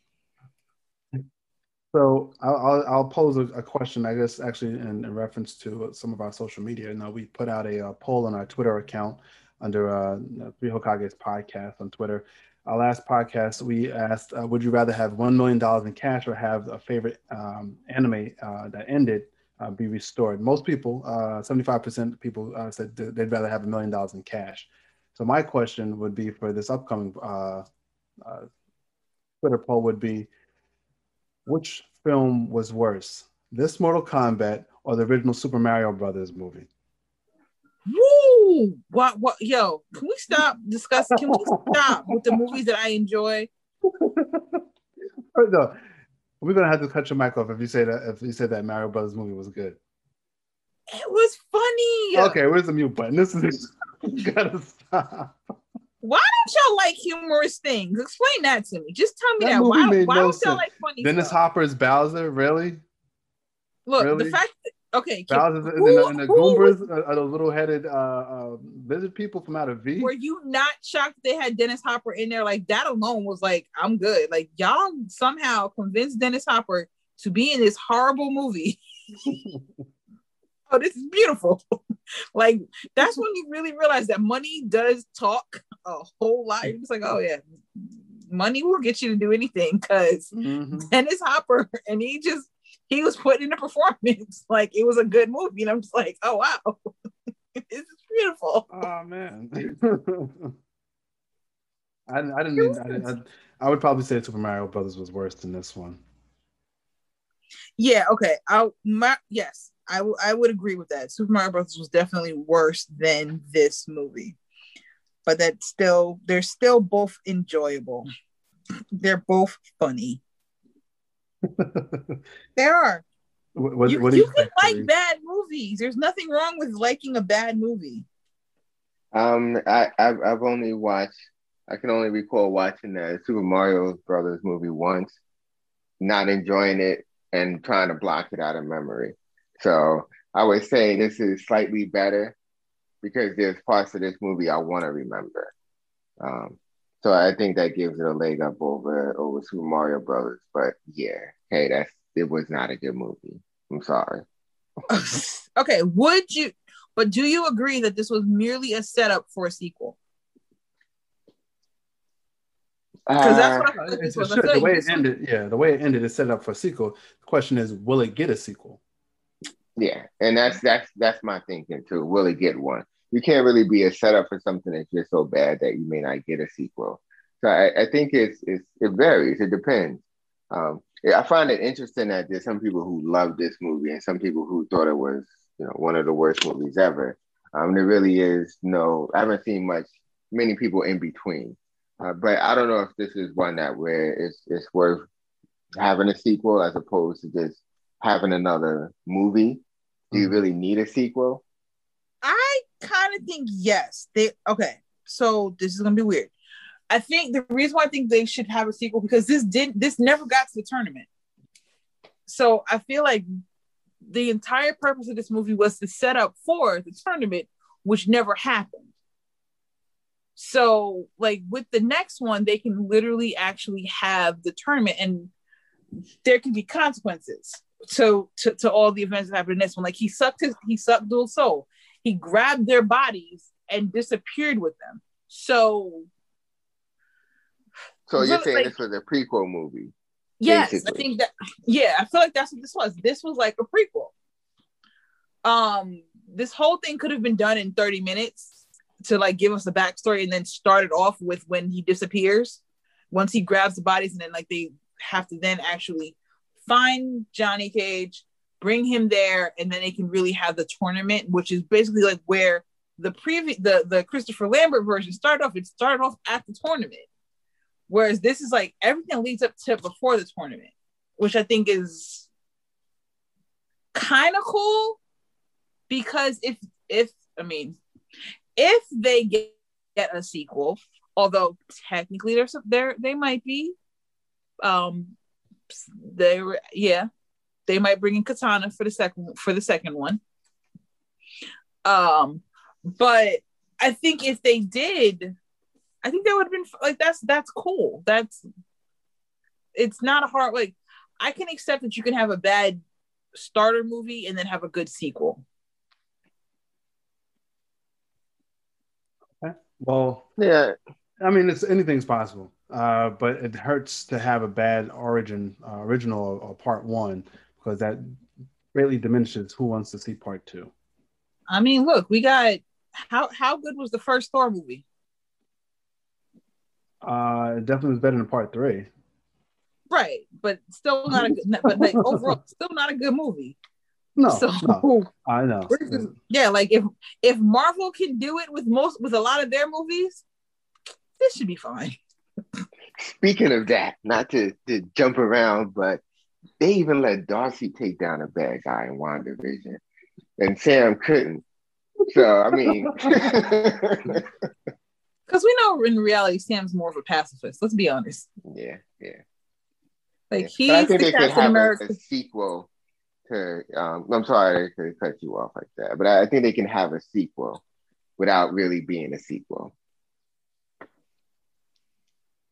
So I'll, I'll pose a, a, question, I guess, actually in, in, reference to some of our social media. Now we put out a, a, poll on our Twitter account under uh, Three Hokages podcast on Twitter. Our last podcast, we asked, uh, would you rather have $1 million in cash or have a favorite um, anime uh, that ended uh, be restored? Most people, 75% uh, people uh, said they'd rather have a million dollars in cash. So my question would be for this upcoming uh, Twitter poll would be, which film was worse, this Mortal Kombat or the original Super Mario Brothers movie? Woo! What? What? Yo, can we stop discussing? Can we stop with the movies that I enjoy? no, we're gonna have to cut your mic off if you say that. If you said that Mario Brothers movie was good. It was funny. Okay, where's the mute button? This is gotta stop. Why don't y'all like humorous things? Explain that to me. Just tell me that. that. Why, why no don't y'all like funny Dennis stuff? Hopper's Bowser, really? Look, really? the fact that okay, Bowser who, and, the, the Goombas are, are the little headed uh, uh, lizard people from out of V. Were you not shocked they had Dennis Hopper in there? Like that alone was like, I'm good. Like y'all somehow convinced Dennis Hopper to be in this horrible movie. oh, this is beautiful. like that's when you really realize that money does talk a whole lot. You're like, oh yeah, money will get you to do anything because mm-hmm. Dennis Hopper and he just he was putting in a performance like it was a good movie, and I'm just like, oh wow, it's beautiful. Oh man. I, I didn't. Mean, I, didn't I, I, would probably say Super Mario Brothers was worse than this one. Yeah. Okay. I. My yes. I, w- I would agree with that. Super Mario Brothers was definitely worse than this movie, but that still they're still both enjoyable. They're both funny. they are. What, you, what you, you can like bad movies. There's nothing wrong with liking a bad movie. Um, I I've, I've only watched. I can only recall watching the Super Mario Brothers movie once, not enjoying it, and trying to block it out of memory. So I would say this is slightly better because there's parts of this movie I want to remember. Um, so I think that gives it a leg up over over Super Mario Brothers. But yeah, hey, that's it was not a good movie. I'm sorry. okay, would you? But do you agree that this was merely a setup for a sequel? Because that's what I uh, thought this was. the way it ended, yeah, the way it ended is set up for a sequel. The question is, will it get a sequel? Yeah, and that's that's that's my thinking too. Will it get one? You can't really be a setup for something that's just so bad that you may not get a sequel. So I, I think it's, it's it varies. It depends. Um, I find it interesting that there's some people who love this movie and some people who thought it was you know one of the worst movies ever. Um, there really is no. I haven't seen much many people in between. Uh, but I don't know if this is one that where it's it's worth having a sequel as opposed to just having another movie. Do you mm-hmm. really need a sequel? Kind of think yes. They okay. So this is gonna be weird. I think the reason why I think they should have a sequel because this didn't this never got to the tournament. So I feel like the entire purpose of this movie was to set up for the tournament, which never happened. So, like with the next one, they can literally actually have the tournament and there can be consequences to, to to all the events that happened in this one. Like he sucked his he sucked dual soul. He grabbed their bodies and disappeared with them. So So you're saying like, this was a prequel movie? Yes, basically. I think that yeah, I feel like that's what this was. This was like a prequel. um this whole thing could have been done in 30 minutes to like give us the backstory and then start it off with when he disappears once he grabs the bodies and then like they have to then actually find johnny cage bring him there and then they can really have the tournament which is basically like where the previous the the christopher lambert version started off. It started off at the tournament whereas this is like everything leads up to before the tournament which i think is kind of cool because if if I mean if they get, get a sequel, although technically there's there they might be, um, they were yeah, they might bring in Katana for the second for the second one. Um, but I think if they did, I think that would have been like that's that's cool. That's it's not a hard like I can accept that you can have a bad starter movie and then have a good sequel. Well, yeah. I mean, it's anything's possible, uh, but it hurts to have a bad origin, uh, original or, or part one, because that greatly diminishes who wants to see part two. I mean, look, we got how how good was the first Thor movie? Uh, it definitely was better than part three. Right, but still not a good, but like overall, still not a good movie. No, so, no, I know. Yeah, like if if Marvel can do it with most with a lot of their movies, this should be fine. Speaking of that, not to, to jump around, but they even let Darcy take down a bad guy in WandaVision, and Sam couldn't. So I mean, because we know in reality Sam's more of a pacifist. Let's be honest. Yeah, yeah. Like yeah. he's the Captain America. A, a sequel to um, I'm sorry to cut you off like that, but I think they can have a sequel without really being a sequel.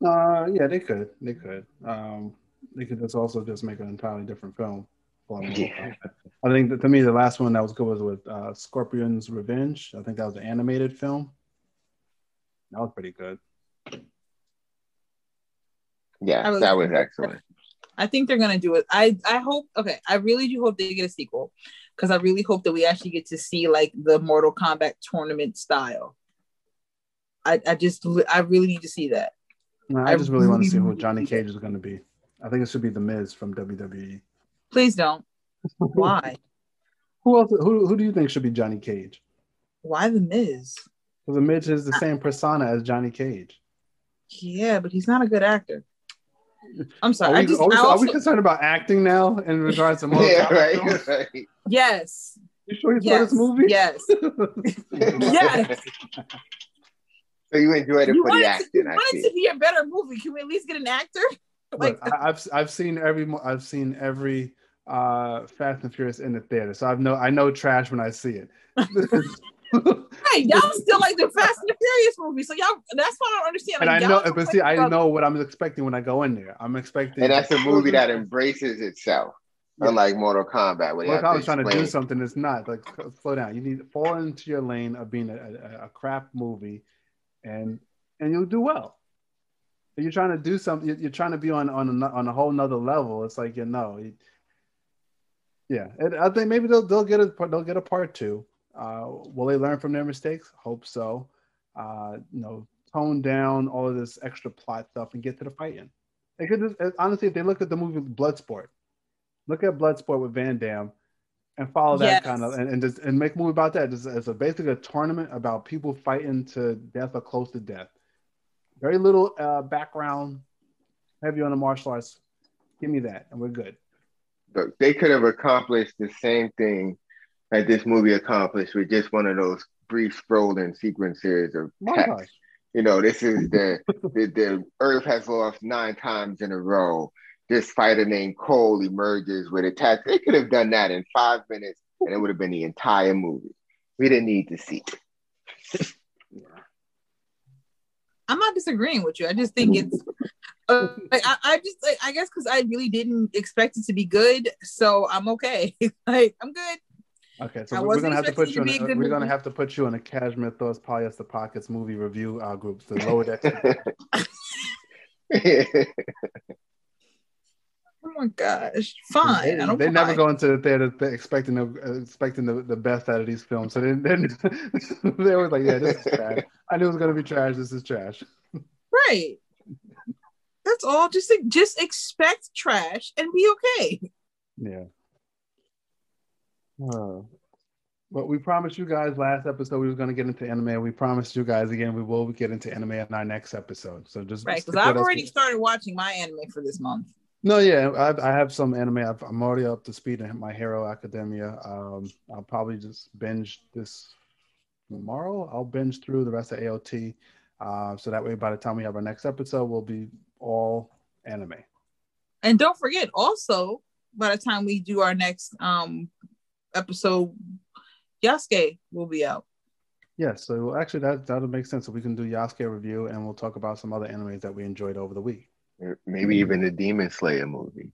Uh, yeah, they could. They could. Um, they could just also just make an entirely different film. Yeah. I think that to me the last one that was good was with uh, Scorpion's Revenge. I think that was an animated film. That was pretty good. Yeah, was, that was excellent. I think they're gonna do it. I I hope. Okay, I really do hope they get a sequel because I really hope that we actually get to see like the Mortal Kombat tournament style. I I just I really need to see that. No, I, I just really, really want to see who Johnny Cage is going to be. I think it should be the Miz from WWE. Please don't. Why? who else? Who who do you think should be Johnny Cage? Why the Miz? Because the Miz is the same persona as Johnny Cage. Yeah, but he's not a good actor. I'm sorry. Are we, just, are, we, also, are we, concerned about acting now in regards to Mortal yeah, right, right, Yes. You sure you yes. saw this movie? Yes. yes. So you enjoyed it you for the acting. To, you want it to be a better movie. Can we at least get an actor? Like Look, I've I've seen every I've seen every uh Fast and Furious in the theater, so I've know I know trash when I see it. hey, y'all still like the Fast and the Furious movie, so y'all. That's why I don't understand. Like, and I know, but see, I know what I'm expecting when I go in there. I'm expecting, and that's a movie that embraces itself. Yeah. Unlike Mortal Kombat, where Mortal Kombat's trying to do something it's not. Like, slow down. You need to fall into your lane of being a, a, a crap movie, and and you'll do well. You're trying to do something, you're, trying to be on on a, on a whole nother level. It's like you know, yeah. And I think maybe they'll they'll get a they'll get a part two. Uh, will they learn from their mistakes? Hope so. Uh, you know, tone down all of this extra plot stuff and get to the fighting. They could just, uh, honestly, if they look at the movie Bloodsport, look at Bloodsport with Van Damme, and follow that yes. kind of and, and just and make a movie about that. It's, it's a, basically a tournament about people fighting to death or close to death. Very little uh, background, heavy on the martial arts. Give me that, and we're good. Look, they could have accomplished the same thing that this movie accomplished with just one of those brief scrolling sequences of text. You know, this is the, the the Earth has lost nine times in a row. This fighter named Cole emerges with attack. They could have done that in five minutes, and it would have been the entire movie. We didn't need to see it. I'm not disagreeing with you. I just think it's uh, like I, I just like, I guess because I really didn't expect it to be good, so I'm okay. like I'm good. Okay, so we're gonna have to put you in. A, we're movie. gonna have to put you in a Cashmere Thoughts Polyester Pockets movie review uh, group. The lower deck. Oh my gosh! Fine. They, I don't they never go into the theater expecting the uh, expecting the, the best out of these films. So then, then they were like, "Yeah, this is trash." I knew it was gonna be trash. This is trash. Right. That's all. Just just expect trash and be okay. Yeah. Uh, but we promised you guys last episode we were going to get into anime. We promised you guys again we will get into anime in our next episode. So just Right. Because I've already started watching my anime for this month. No, yeah, I've, I have some anime. I've, I'm already up to speed in My Hero Academia. Um, I'll probably just binge this tomorrow. I'll binge through the rest of AOT. Uh, so that way, by the time we have our next episode, we'll be all anime. And don't forget, also, by the time we do our next um episode, Yasuke will be out. Yes, so actually that that'll make sense. So we can do Yasuke review, and we'll talk about some other animes that we enjoyed over the week. Maybe even the Demon Slayer movie.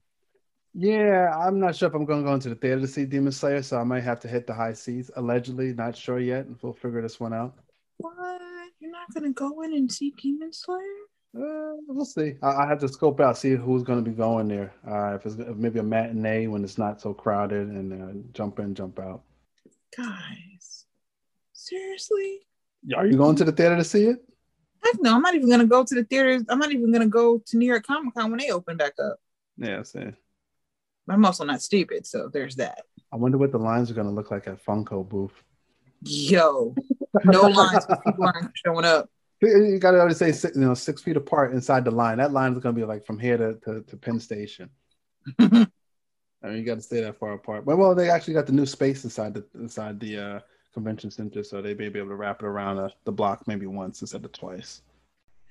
Yeah, I'm not sure if I'm going to go into the theater to see Demon Slayer, so I might have to hit the high seas. Allegedly, not sure yet. and We'll figure this one out. What? You're not gonna go in and see Demon Slayer? Uh, we'll see. I, I have to scope out, see who's going to be going there. Uh, if it's if maybe a matinee when it's not so crowded, and uh, jump in, jump out. Guys, seriously? Are you going to the theater to see it? Heck no, I'm not even gonna go to the theaters. I'm not even gonna go to New York Comic Con when they open back up. Yeah, I see. I'm also not stupid, so there's that. I wonder what the lines are going to look like at Funko booth. Yo, no lines. 'cause People aren't showing up. You got to always say you know six feet apart inside the line. That line is going to be like from here to, to, to Penn Station. I mean, you got to stay that far apart. But well, they actually got the new space inside the inside the uh, convention center, so they may be able to wrap it around uh, the block maybe once instead of twice.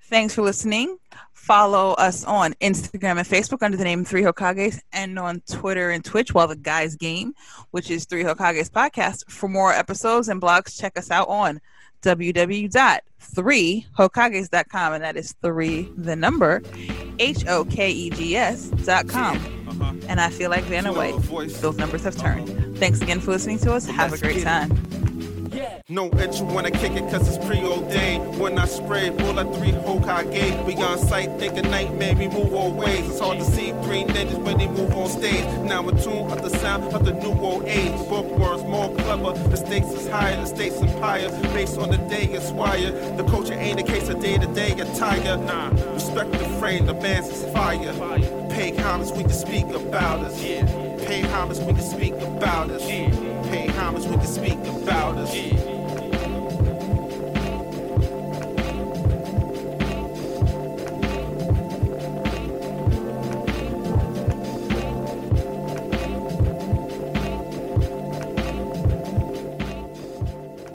Thanks for listening. Follow us on Instagram and Facebook under the name Three Hokages and on Twitter and Twitch while the guys game, which is Three Hokages Podcast. For more episodes and blogs, check us out on www.3hokages.com and that is three the number H O K E G S dot com. And I feel like Vanna White. Those numbers have turned. Thanks again for listening to us. Have a great time. No itch, you wanna kick it cause it's preordained. When I spray, pull a three Hokage. We on sight, think a nightmare, we move all ways. It's hard to see three ninjas when they move on stage. Now in tune of the sound of the new old age. Bookworms more clever, the stakes is higher, the stakes empire. Based on the day it's wired. The culture ain't a case of day to day attire. Nah, respect the frame, the man's is fire. Pay homage, we can speak about us. Pay homage, we can speak about us pay homage, we can speak about us. Yeah.